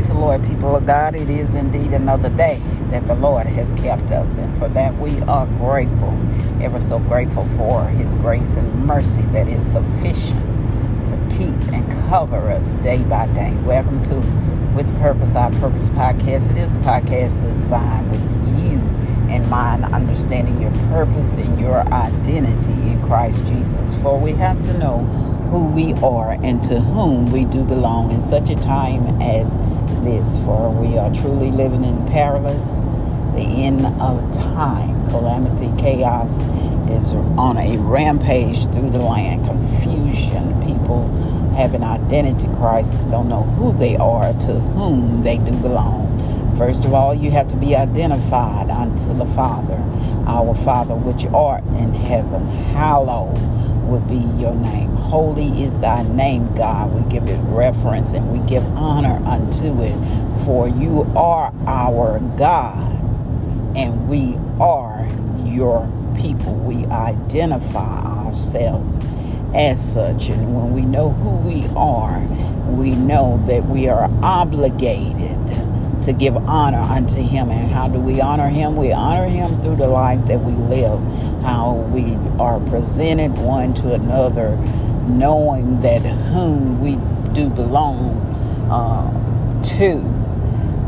Praise the Lord, people of God. It is indeed another day that the Lord has kept us, and for that we are grateful, ever so grateful for His grace and mercy that is sufficient to keep and cover us day by day. Welcome to With Purpose, Our Purpose podcast. It is a podcast designed with you in mind, understanding your purpose and your identity in Christ Jesus. For we have to know who we are and to whom we do belong in such a time as this. For we are truly living in perilous, the end of time. Calamity, chaos is on a rampage through the land. Confusion, people have an identity crisis, don't know who they are, to whom they do belong. First of all, you have to be identified unto the Father, our Father which art in heaven. Hallowed would be your name. Holy is thy name, God. We give it reference and we give honor unto it. For you are our God and we are your people. We identify ourselves as such. And when we know who we are, we know that we are obligated to give honor unto him. And how do we honor him? We honor him through the life that we live, how we are presented one to another, knowing that whom we do belong uh, to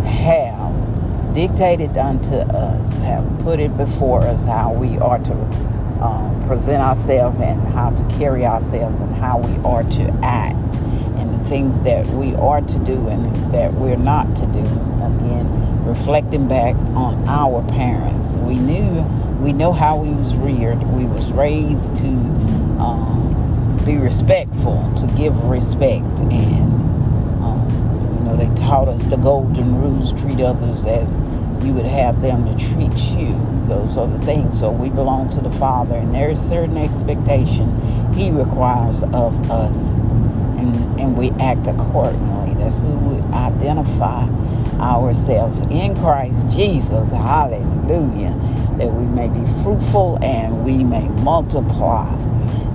have dictated unto us, have put it before us how we are to um, present ourselves and how to carry ourselves and how we are to act and the things that we are to do and that we're not to do. Again, reflecting back on our parents, we knew we know how we was reared. We was raised to um, be respectful, to give respect, and um, you know they taught us the golden rules: treat others as you would have them to treat you. Those are the things. So we belong to the Father, and there is certain expectation He requires of us, and, we act accordingly. That's who we identify ourselves in Christ Jesus. Hallelujah. That we may be fruitful and we may multiply,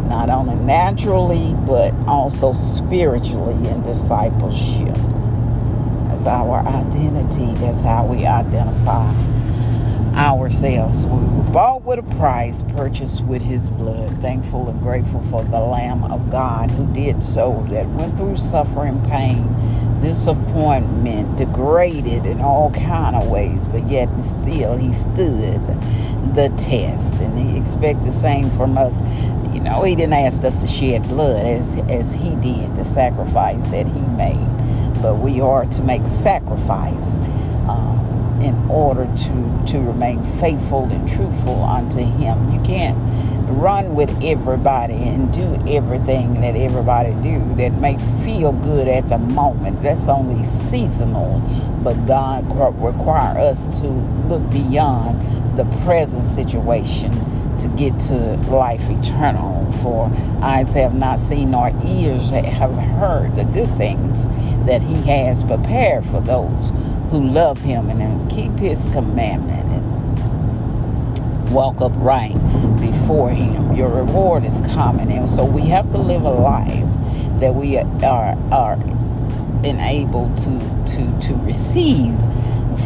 not only naturally, but also spiritually in discipleship. That's our identity. That's how we identify ourselves. We were with a price, purchased with his blood. Thankful and grateful for the Lamb of God who did so, that went through suffering, pain, disappointment, degraded in all kind of ways, but yet still he stood the test. And he expect the same from us. You know, he didn't ask us to shed blood as, as he did, the sacrifice that he made. But we are to make sacrifice in order to, to remain faithful and truthful unto him. You can't run with everybody and do everything that everybody do that may feel good at the moment. That's only seasonal. But God require us to look beyond the present situation to get to life eternal. For eyes have not seen nor ears have heard the good things that He has prepared for those who love Him and keep His commandment and walk upright before Him. Your reward is coming, and so we have to live a life that we are are enabled to to to receive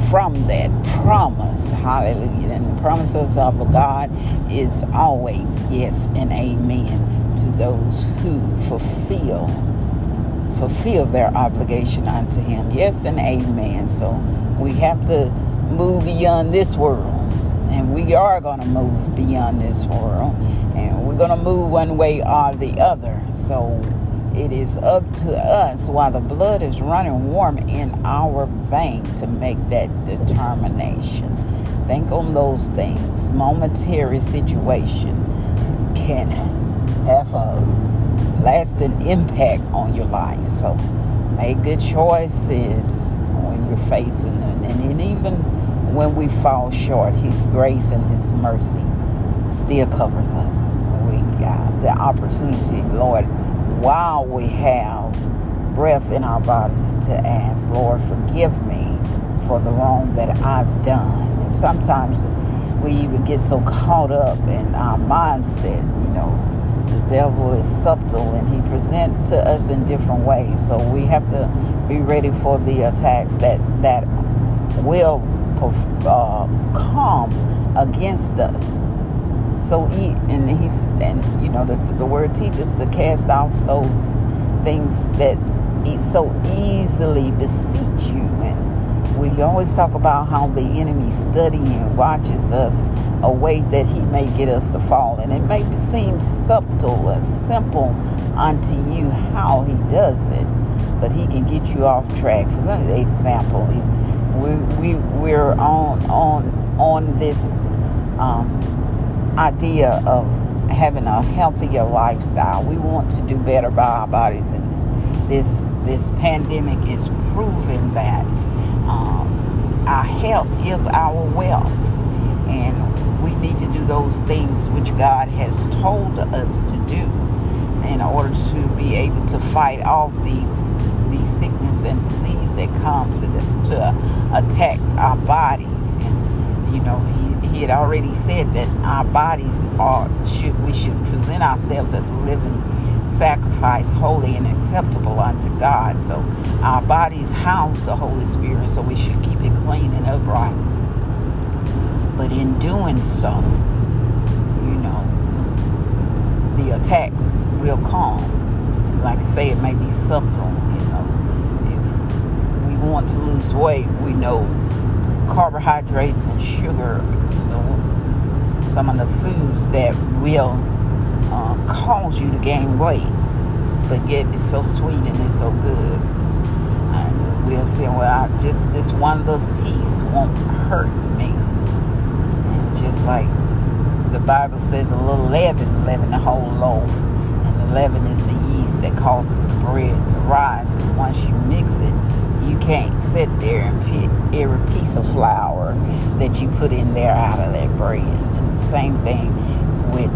from that promise. Hallelujah. And the promises of God is always yes and amen to those who fulfill fulfill their obligation unto him. Yes and amen. So we have to move beyond this world. And we are going to move beyond this world. And we're going to move one way or the other. So it is up to us while the blood is running warm in our vein to make that determination. Think on those things. Momentary situation can have a lasting impact on your life. So make good choices when you're facing it. And, even when we fall short, His grace and His mercy still covers us. We got the opportunity, Lord, while we have breath in our bodies to ask, Lord, forgive me for the wrong that I've done. And sometimes we even get so caught up in our mindset, you know, devil is subtle and he presents to us in different ways. So we have to be ready for the attacks that that will uh, come against us. So he and he's and you know the the word teaches to cast off those things that so easily beseech you and we always talk about how the enemy studies and watches us a way that he may get us to fall. And it may seem subtle and simple unto you how he does it, but he can get you off track. For example, we, we, we're on, on, on this um, idea of having a healthier lifestyle. We want to do better by our bodies, and this this pandemic is proving that um, our health is our wealth. And we need to do those things which God has told us to do in order to be able to fight off these these sickness and disease that comes to, to attack our bodies. And you know, he, he had already said that our bodies are should we should present ourselves as living sacrifice holy and acceptable unto God. So our bodies house the Holy Spirit, so we should keep it clean and upright. But in doing so, you know, the attacks will come. Like I say, it may be subtle, you know. If we want to lose weight, we know carbohydrates and sugar. So some of the foods that will cause you to gain weight, but yet it's so sweet and it's so good. And we'll say, well, I, just this one little piece won't hurt me. And just like the Bible says, a little leaven, leaven the whole loaf. And the leaven is the yeast that causes the bread to rise. And once you mix it, you can't sit there and pick every piece of flour that you put in there out of that bread. And the same thing with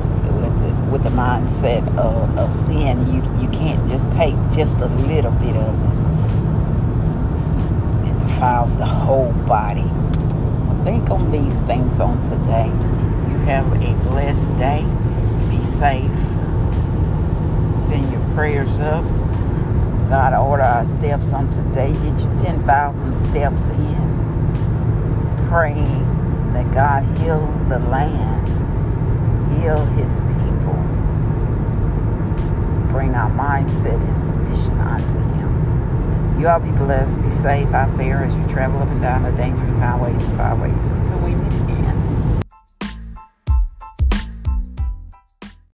with the, mindset of, of sin. You you can't just take just a little bit of it. It defiles the whole body. Think on these things on today. You have a blessed day. Be safe. Send your prayers up. God, order our steps on today. Get your 10,000 steps in. Praying that God heal the land heal his people, mindset in submission unto him. You all be blessed, be safe out there as you travel up and down the dangerous highways and byways until we meet again.